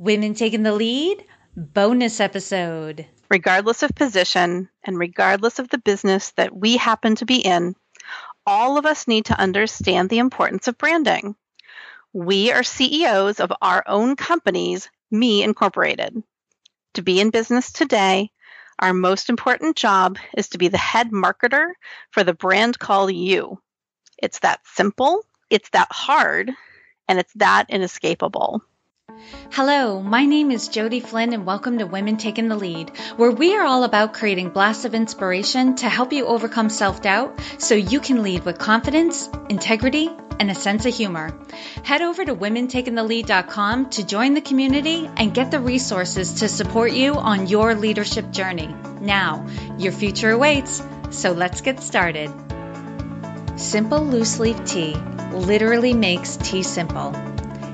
Women Taking the Lead bonus episode. Regardless of position and regardless of the business that we happen to be in, all of us need to understand the importance of branding. We are CEOs of our own companies, Me Incorporated. To be in business today, our most important job is to be the head marketer for the brand called you. It's that simple, it's that hard, and it's that inescapable. Hello, my name is Jodi Flynn, and welcome to Women Taking the Lead, where we are all about creating blasts of inspiration to help you overcome self doubt so you can lead with confidence, integrity, and a sense of humor. Head over to womentakingthelead.com to join the community and get the resources to support you on your leadership journey. Now, your future awaits, so let's get started. Simple loose leaf tea literally makes tea simple.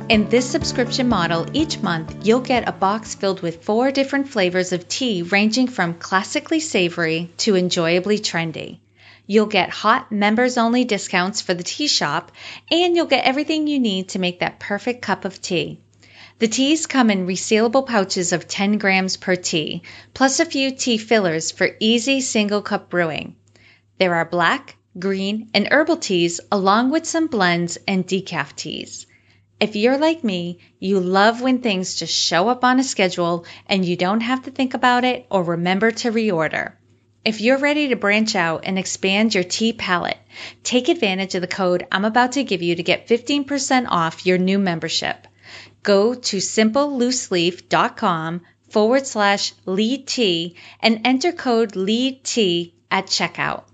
In this subscription model, each month you'll get a box filled with four different flavors of tea ranging from classically savory to enjoyably trendy. You'll get hot members only discounts for the tea shop, and you'll get everything you need to make that perfect cup of tea. The teas come in resealable pouches of 10 grams per tea, plus a few tea fillers for easy single cup brewing. There are black, green, and herbal teas, along with some blends and decaf teas. If you're like me, you love when things just show up on a schedule and you don't have to think about it or remember to reorder. If you're ready to branch out and expand your tea palate, take advantage of the code I'm about to give you to get 15% off your new membership. Go to simplelooseleaf.com forward slash lead tea and enter code lead tea at checkout.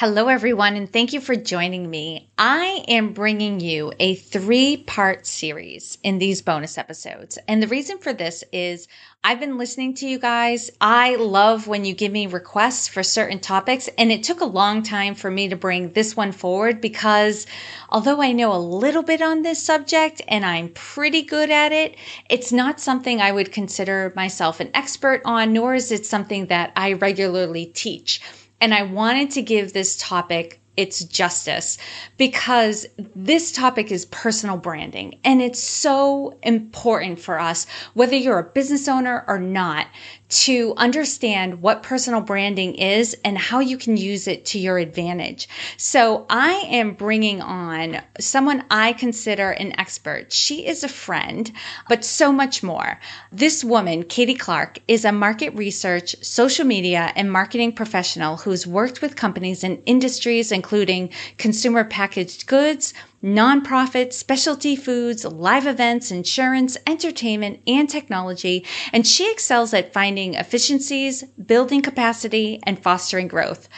Hello, everyone, and thank you for joining me. I am bringing you a three part series in these bonus episodes. And the reason for this is I've been listening to you guys. I love when you give me requests for certain topics, and it took a long time for me to bring this one forward because although I know a little bit on this subject and I'm pretty good at it, it's not something I would consider myself an expert on, nor is it something that I regularly teach. And I wanted to give this topic its justice because this topic is personal branding and it's so important for us, whether you're a business owner or not, to understand what personal branding is and how you can use it to your advantage. So I am bringing on someone I consider an expert. She is a friend, but so much more. This woman, Katie Clark, is a market research, social media, and marketing professional who's worked with companies in industries including consumer packaged goods, nonprofits, specialty foods, live events, insurance, entertainment, and technology, and she excels at finding efficiencies, building capacity, and fostering growth.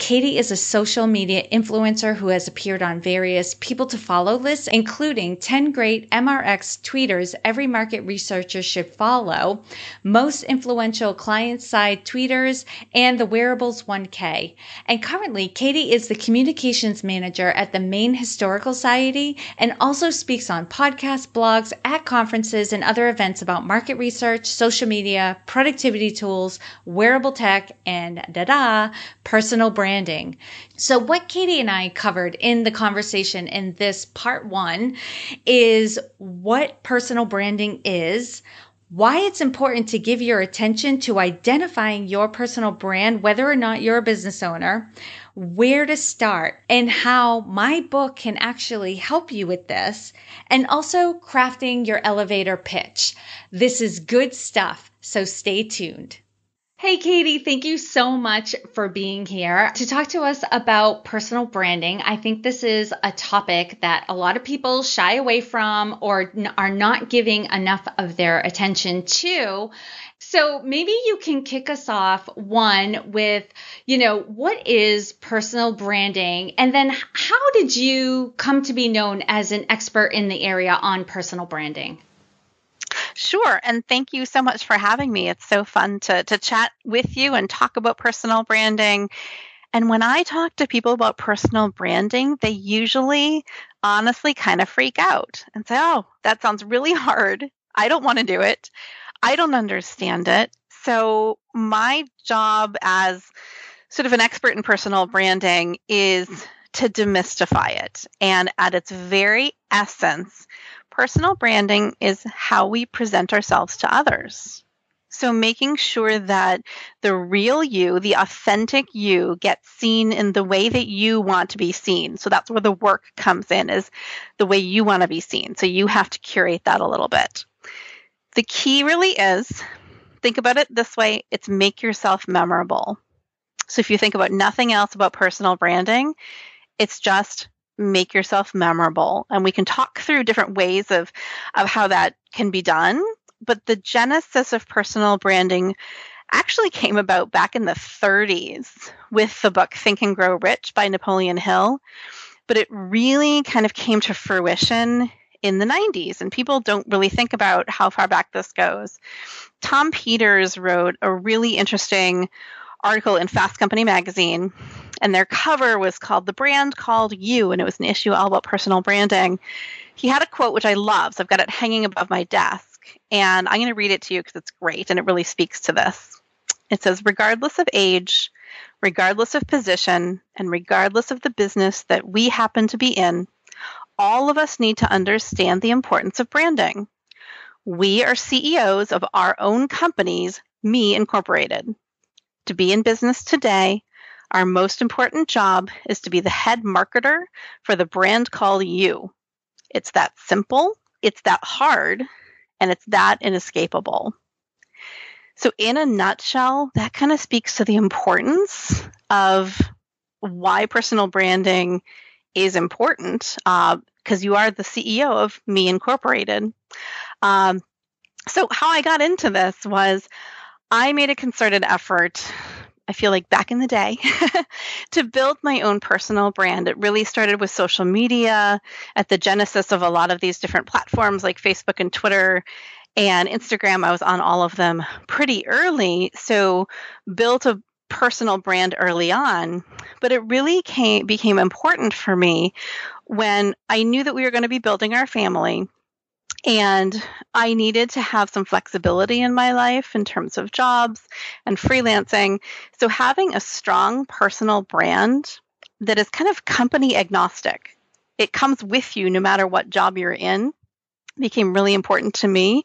Katie is a social media influencer who has appeared on various people to follow lists, including 10 great MRX tweeters every market researcher should follow, most influential client side tweeters, and the Wearables 1K. And currently, Katie is the communications manager at the Maine Historical Society and also speaks on podcasts, blogs, at conferences, and other events about market research, social media, productivity tools, wearable tech, and da da, personal brand branding. So, what Katie and I covered in the conversation in this part one is what personal branding is, why it's important to give your attention to identifying your personal brand, whether or not you're a business owner, where to start, and how my book can actually help you with this, and also crafting your elevator pitch. This is good stuff, so stay tuned. Hey, Katie, thank you so much for being here to talk to us about personal branding. I think this is a topic that a lot of people shy away from or are not giving enough of their attention to. So maybe you can kick us off one with, you know, what is personal branding? And then how did you come to be known as an expert in the area on personal branding? Sure. And thank you so much for having me. It's so fun to, to chat with you and talk about personal branding. And when I talk to people about personal branding, they usually honestly kind of freak out and say, oh, that sounds really hard. I don't want to do it. I don't understand it. So, my job as sort of an expert in personal branding is to demystify it. And at its very essence, personal branding is how we present ourselves to others. So making sure that the real you, the authentic you gets seen in the way that you want to be seen. So that's where the work comes in is the way you want to be seen. So you have to curate that a little bit. The key really is think about it this way, it's make yourself memorable. So if you think about nothing else about personal branding, it's just make yourself memorable. And we can talk through different ways of of how that can be done but the genesis of personal branding actually came about back in the 30s with the book Think and Grow Rich by Napoleon Hill. But it really kind of came to fruition in the 90s, and people don't really think about how far back this goes. Tom Peters wrote a really interesting article in Fast Company magazine, and their cover was called The Brand Called You, and it was an issue all about personal branding. He had a quote which I love, so I've got it hanging above my desk and I'm going to read it to you because it's great and it really speaks to this. It says, regardless of age, regardless of position, and regardless of the business that we happen to be in, all of us need to understand the importance of branding. We are CEOs of our own companies, Me Incorporated. To be in business today, our most important job is to be the head marketer for the brand called You. It's that simple, it's that hard, and it's that inescapable. So, in a nutshell, that kind of speaks to the importance of why personal branding is important because uh, you are the CEO of Me Incorporated. Um, so, how I got into this was I made a concerted effort I feel like back in the day, to build my own personal brand. It really started with social media at the genesis of a lot of these different platforms like Facebook and Twitter and Instagram. I was on all of them pretty early. So, built a personal brand early on, but it really came, became important for me when I knew that we were going to be building our family and I needed to have some flexibility in my life in terms of jobs and freelancing. So, having a strong personal brand that is kind of company agnostic, it comes with you no matter what job you're in, became really important to me.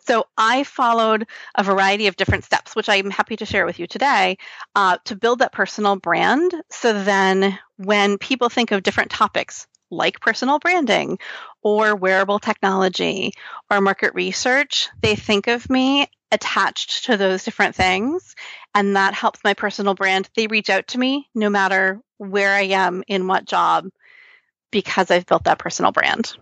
So, I followed a variety of different steps, which I'm happy to share with you today, uh, to build that personal brand. So then, when people think of different topics, like personal branding or wearable technology or market research, they think of me attached to those different things. And that helps my personal brand. They reach out to me no matter where I am in what job because I've built that personal brand.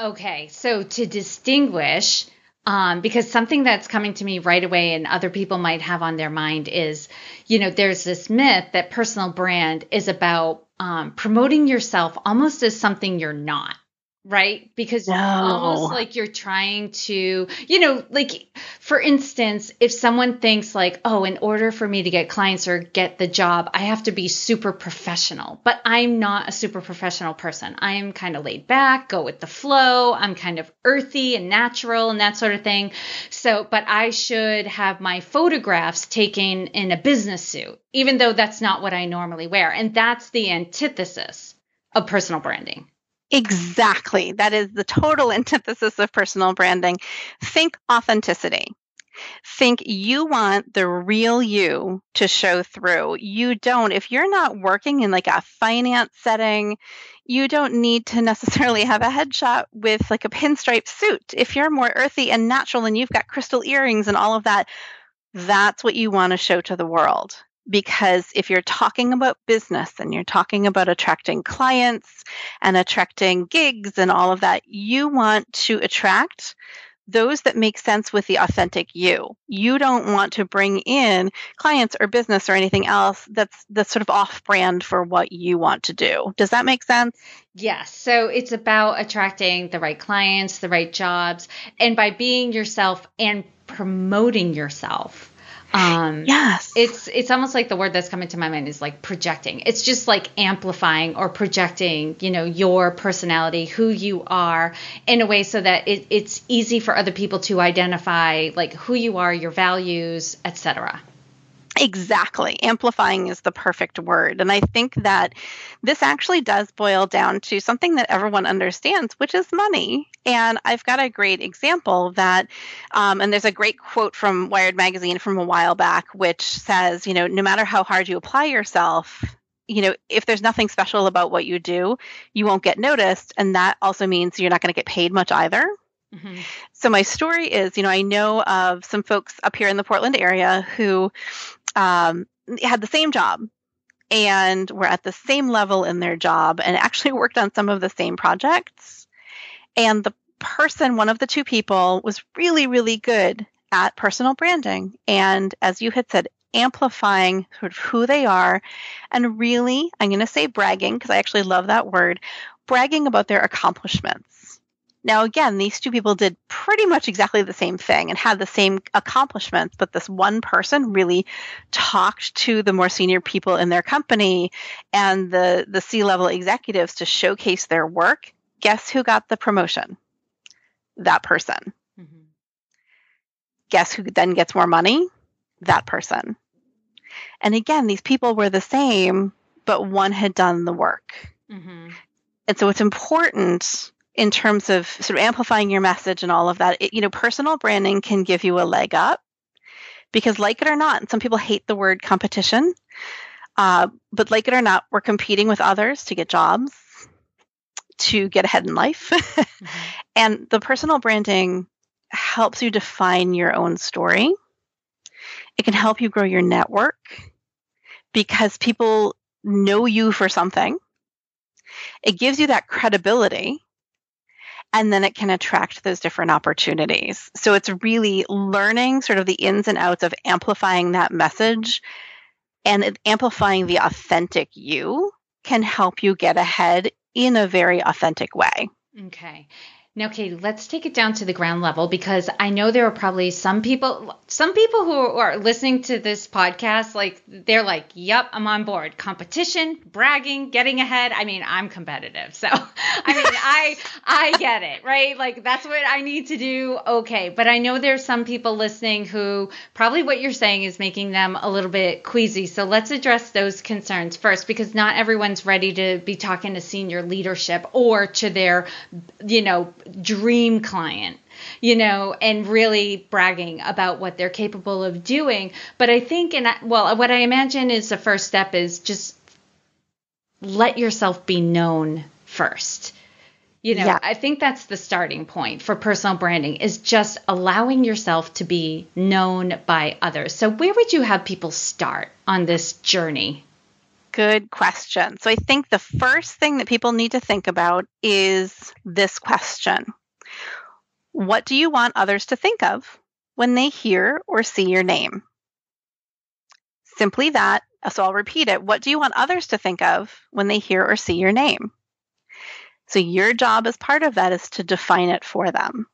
Okay. So to distinguish, um, because something that's coming to me right away and other people might have on their mind is, you know, there's this myth that personal brand is about um, promoting yourself almost as something you're not right? Because no. almost like you're trying to, you know, like for instance, if someone thinks like, oh, in order for me to get clients or get the job, I have to be super professional. But I'm not a super professional person. I am kind of laid back, go with the flow. I'm kind of earthy and natural and that sort of thing. So, but I should have my photographs taken in a business suit, even though that's not what I normally wear. And that's the antithesis of personal branding. Exactly. That is the total antithesis of personal branding. Think authenticity. Think you want the real you to show through. You don't. If you're not working in like a finance setting, you don't need to necessarily have a headshot with like a pinstripe suit. If you're more earthy and natural and you've got crystal earrings and all of that, that's what you want to show to the world because if you're talking about business and you're talking about attracting clients and attracting gigs and all of that, you want to attract those that make sense with the authentic you. You don't want to bring in clients or business or anything else that's that's sort of off brand for what you want to do. Does that make sense? Yes. So it's about attracting the right clients, the right jobs, and by being yourself and promoting yourself um, yes. It's it's almost like the word that's coming to my mind is like projecting. It's just like amplifying or projecting, you know, your personality, who you are, in a way so that it, it's easy for other people to identify like who you are, your values, etc. Exactly. Amplifying is the perfect word. And I think that this actually does boil down to something that everyone understands, which is money. And I've got a great example that, um, and there's a great quote from Wired Magazine from a while back, which says, you know, no matter how hard you apply yourself, you know, if there's nothing special about what you do, you won't get noticed. And that also means you're not going to get paid much either. Mm-hmm. So my story is, you know, I know of some folks up here in the Portland area who um, had the same job and were at the same level in their job and actually worked on some of the same projects. And the person, one of the two people, was really, really good at personal branding. And as you had said, amplifying sort of who they are and really, I'm going to say bragging because I actually love that word, bragging about their accomplishments. Now, again, these two people did pretty much exactly the same thing and had the same accomplishments, but this one person really talked to the more senior people in their company and the, the C level executives to showcase their work. Guess who got the promotion? That person. Mm-hmm. Guess who then gets more money? That person. And again, these people were the same, but one had done the work. Mm-hmm. And so it's important in terms of sort of amplifying your message and all of that. It, you know, personal branding can give you a leg up because, like it or not, some people hate the word competition. Uh, but like it or not, we're competing with others to get jobs, to get ahead in life. mm-hmm. And the personal branding helps you define your own story. It can help you grow your network because people know you for something. It gives you that credibility and then it can attract those different opportunities. So it's really learning sort of the ins and outs of amplifying that message and amplifying the authentic you can help you get ahead in a very authentic way. Okay. Now, Katie, let's take it down to the ground level because I know there are probably some people, some people who are listening to this podcast, like they're like, "Yep, I'm on board." Competition, bragging, getting ahead. I mean, I'm competitive, so I mean, I I get it, right? Like that's what I need to do. Okay, but I know there's some people listening who probably what you're saying is making them a little bit queasy. So let's address those concerns first because not everyone's ready to be talking to senior leadership or to their, you know dream client you know, and really bragging about what they're capable of doing. But I think, and I, well, what I imagine is the first step is just let yourself be known first. You know, yeah. I think that's the starting point for personal branding is just allowing yourself to be known by others. So, where would you have people start on this journey? Good question. So, I think the first thing that people need to think about is this question what do you want others to think of when they hear or see your name? Simply that. So I'll repeat it. What do you want others to think of when they hear or see your name? So your job as part of that is to define it for them.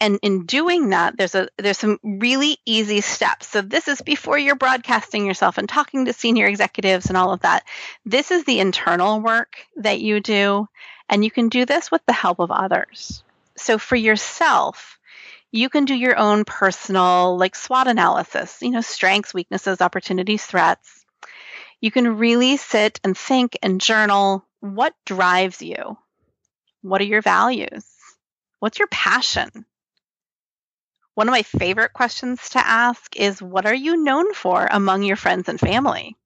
And in doing that, there's a there's some really easy steps. So this is before you're broadcasting yourself and talking to senior executives and all of that. This is the internal work that you do, and you can do this with the help of others so for yourself, you can do your own personal like SWOT analysis, you know, strengths, weaknesses, opportunities, threats. You can really sit and think and journal what drives you? What are your values? What's your passion? One of my favorite questions to ask is what are you known for among your friends and family?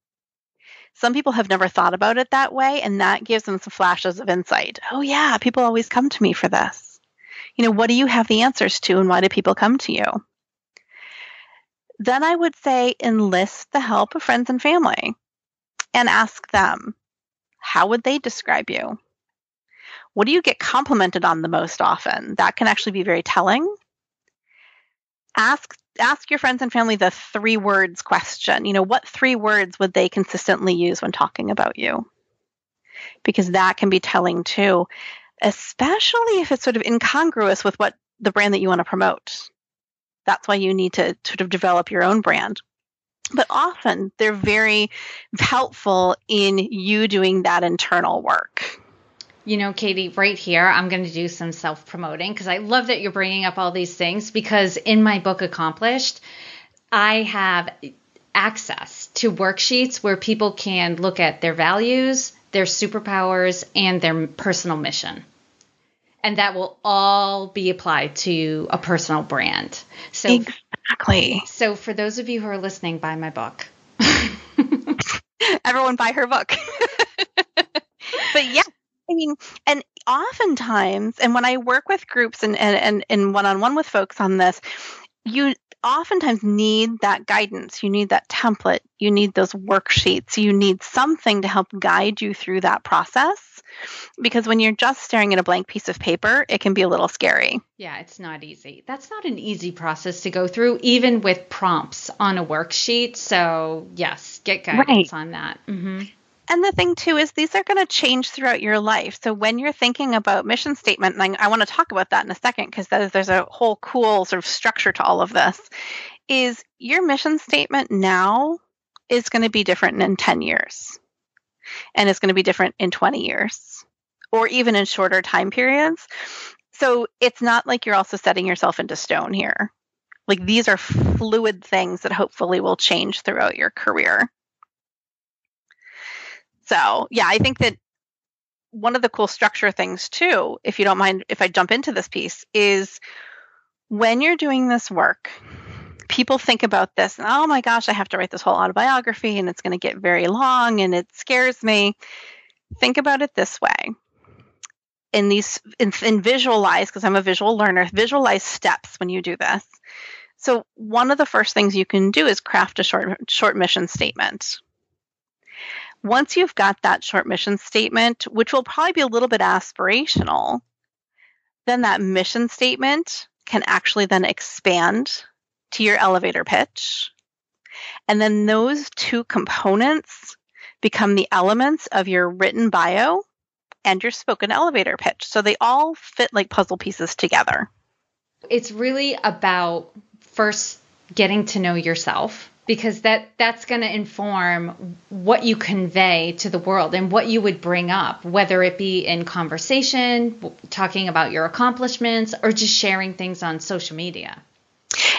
Some people have never thought about it that way, and that gives them some flashes of insight. Oh, yeah, people always come to me for this you know, what do you have the answers to and why do people come to you? Then I would say enlist the help of friends and family and ask them, how would they describe you? What do you get complimented on the most often? That can actually be very telling. Ask ask your friends and family the three words question. You know, what three words would they consistently use when talking about you? Because that can be telling too especially if it's sort of incongruous with what the brand that you want to promote. That's why you need to sort of develop your own brand. But often they're very helpful in you doing that internal work. You know, Katie, right here, I'm going to do some self promoting because I love that you're bringing up all these things because in my book, Accomplished, I have access to worksheets where people can look at their values, their superpowers, and their personal mission and that will all be applied to a personal brand. So exactly. So for those of you who are listening, buy my book. Everyone buy her book. but yeah, I mean, and oftentimes, and when I work with groups and and and, and one-on-one with folks on this, you oftentimes need that guidance. You need that template. You need those worksheets. You need something to help guide you through that process. Because when you're just staring at a blank piece of paper, it can be a little scary. Yeah, it's not easy. That's not an easy process to go through, even with prompts on a worksheet. So, yes, get guidance right. on that. Mm-hmm. And the thing too is these are going to change throughout your life. So when you're thinking about mission statement, and I, I want to talk about that in a second because there's a whole cool sort of structure to all of this, is your mission statement now is going to be different in 10 years. And it's going to be different in 20 years or even in shorter time periods. So it's not like you're also setting yourself into stone here. Like these are fluid things that hopefully will change throughout your career. So, yeah, I think that one of the cool structure things, too, if you don't mind if I jump into this piece, is when you're doing this work, people think about this, and, oh my gosh, I have to write this whole autobiography and it's going to get very long and it scares me. Think about it this way. In these, in visualize, because I'm a visual learner, visualize steps when you do this. So one of the first things you can do is craft a short short mission statement once you've got that short mission statement, which will probably be a little bit aspirational, then that mission statement can actually then expand to your elevator pitch. And then those two components become the elements of your written bio and your spoken elevator pitch. So they all fit like puzzle pieces together. It's really about first getting to know yourself because that that's going to inform what you convey to the world and what you would bring up whether it be in conversation talking about your accomplishments or just sharing things on social media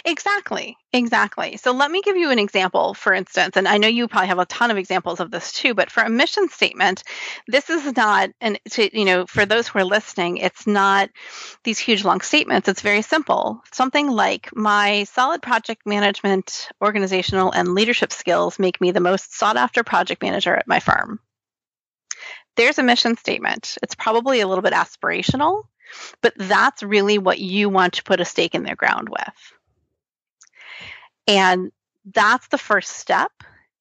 Exactly. Exactly. So let me give you an example, for instance, and I know you probably have a ton of examples of this too, but for a mission statement, this is not, and you know, for those who are listening, it's not these huge long statements. It's very simple. Something like my solid project management, organizational, and leadership skills make me the most sought after project manager at my firm. There's a mission statement. It's probably a little bit aspirational, but that's really what you want to put a stake in the ground with. And that's the first step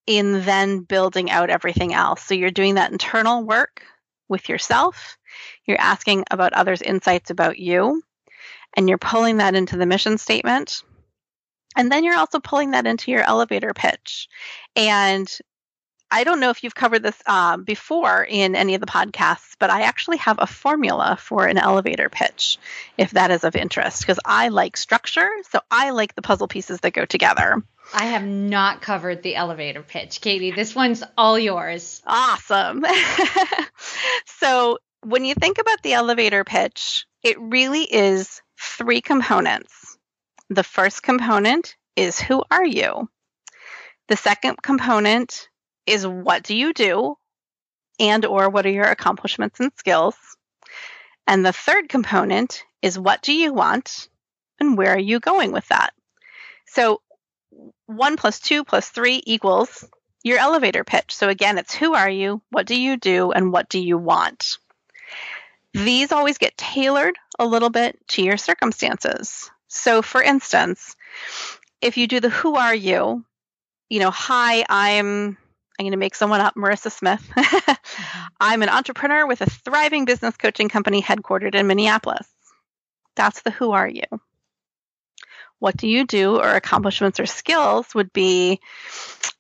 in then building out everything else. So you're doing that internal work with yourself, you're asking about others' insights about you, and you're pulling that into the mission statement. And then you're also pulling that into your elevator pitch. And I don't know if you've covered this um, before in any of the podcasts, but I actually have a formula for an elevator pitch, if that is of interest, because I like structure. So I like the puzzle pieces that go together. I have not covered the elevator pitch. Katie, this one's all yours. Awesome. so when you think about the elevator pitch, it really is three components. The first component is who are you? The second component is what do you do and or what are your accomplishments and skills? And the third component is what do you want and where are you going with that? So 1 plus 2 plus 3 equals your elevator pitch. So again, it's who are you, what do you do, and what do you want? These always get tailored a little bit to your circumstances. So for instance, if you do the who are you, you know, hi, I'm I'm going to make someone up, Marissa Smith. I'm an entrepreneur with a thriving business coaching company headquartered in Minneapolis. That's the who are you. What do you do, or accomplishments or skills would be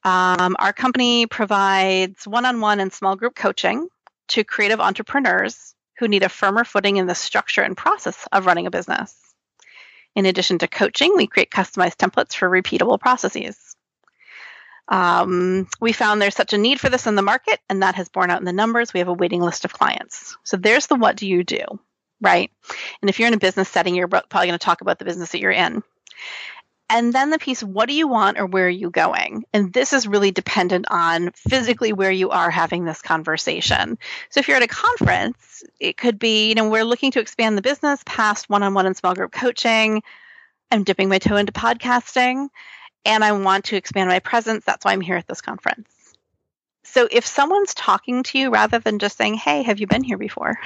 um, our company provides one on one and small group coaching to creative entrepreneurs who need a firmer footing in the structure and process of running a business. In addition to coaching, we create customized templates for repeatable processes. Um, we found there's such a need for this in the market, and that has borne out in the numbers. We have a waiting list of clients. So there's the what do you do, right? And if you're in a business setting, you're probably going to talk about the business that you're in. And then the piece, what do you want or where are you going? And this is really dependent on physically where you are having this conversation. So if you're at a conference, it could be, you know, we're looking to expand the business past one on one and small group coaching. I'm dipping my toe into podcasting and I want to expand my presence. That's why I'm here at this conference. So if someone's talking to you rather than just saying, Hey, have you been here before?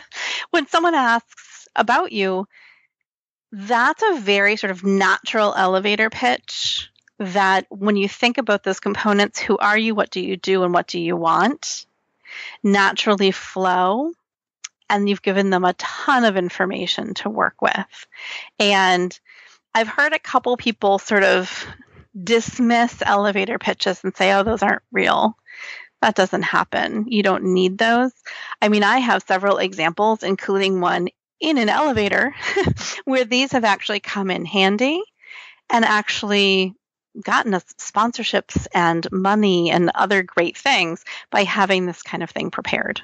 when someone asks about you, that's a very sort of natural elevator pitch that when you think about those components, who are you, what do you do, and what do you want, naturally flow. And you've given them a ton of information to work with. And I've heard a couple people sort of dismiss elevator pitches and say, oh, those aren't real. That doesn't happen. You don't need those. I mean, I have several examples, including one in an elevator where these have actually come in handy and actually gotten us sponsorships and money and other great things by having this kind of thing prepared.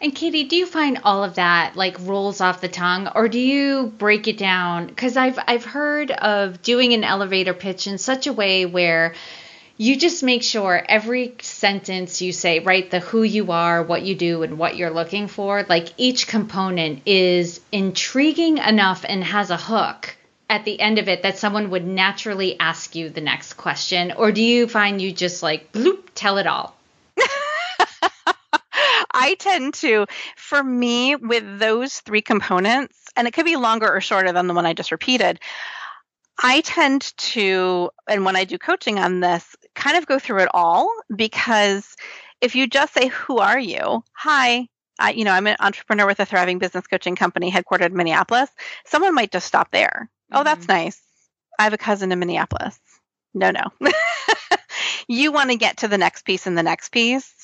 And Katie, do you find all of that like rolls off the tongue or do you break it down cuz I've I've heard of doing an elevator pitch in such a way where you just make sure every sentence you say, right, the who you are, what you do, and what you're looking for, like each component is intriguing enough and has a hook at the end of it that someone would naturally ask you the next question? Or do you find you just like, bloop, tell it all? I tend to, for me, with those three components, and it could be longer or shorter than the one I just repeated. I tend to, and when I do coaching on this, kind of go through it all because if you just say, Who are you? Hi, I, you know, I'm an entrepreneur with a thriving business coaching company headquartered in Minneapolis. Someone might just stop there. Mm-hmm. Oh, that's mm-hmm. nice. I have a cousin in Minneapolis. No, no. you want to get to the next piece and the next piece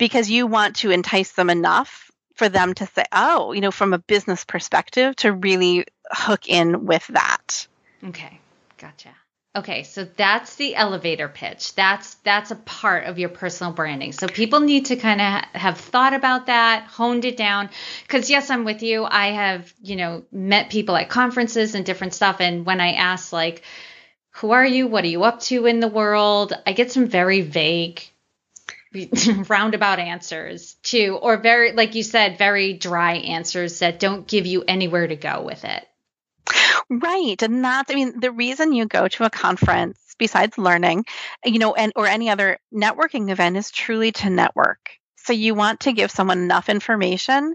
because you want to entice them enough for them to say, oh, you know, from a business perspective, to really hook in with that. Okay, gotcha. Okay, so that's the elevator pitch. That's that's a part of your personal branding. So people need to kind of have thought about that, honed it down cuz yes, I'm with you. I have, you know, met people at conferences and different stuff and when I ask like who are you? What are you up to in the world? I get some very vague roundabout answers too or very like you said very dry answers that don't give you anywhere to go with it. Right. And that's, I mean, the reason you go to a conference besides learning, you know, and or any other networking event is truly to network. So you want to give someone enough information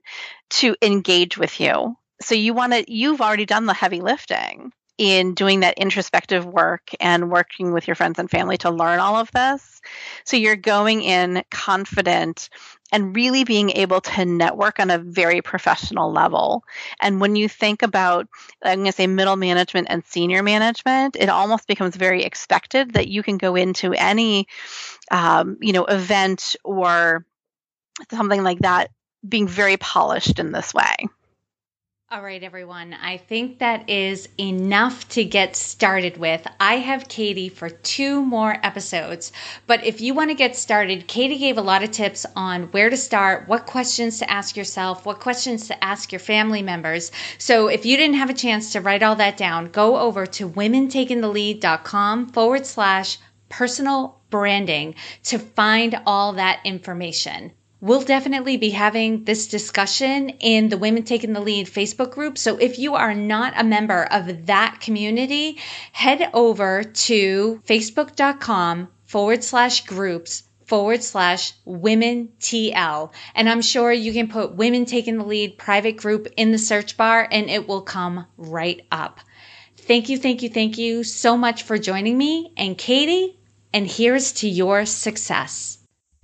to engage with you. So you want to, you've already done the heavy lifting in doing that introspective work and working with your friends and family to learn all of this. So you're going in confident and really being able to network on a very professional level. And when you think about, I'm going to say middle management and senior management, it almost becomes very expected that you can go into any, um, you know, event or something like that being very polished in this way. All right, everyone. I think that is enough to get started with. I have Katie for two more episodes, but if you want to get started, Katie gave a lot of tips on where to start, what questions to ask yourself, what questions to ask your family members. So if you didn't have a chance to write all that down, go over to womentakingthelead.com forward slash personal branding to find all that information we'll definitely be having this discussion in the Women Taking the Lead Facebook group. So if you are not a member of that community, head over to facebook.com forward slash groups forward slash women TL. And I'm sure you can put Women Taking the Lead private group in the search bar and it will come right up. Thank you, thank you, thank you so much for joining me and Katie. And here's to your success.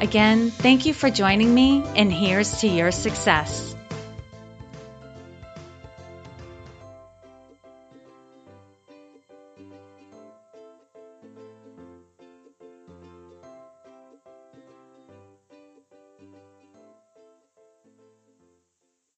Again, thank you for joining me, and here's to your success.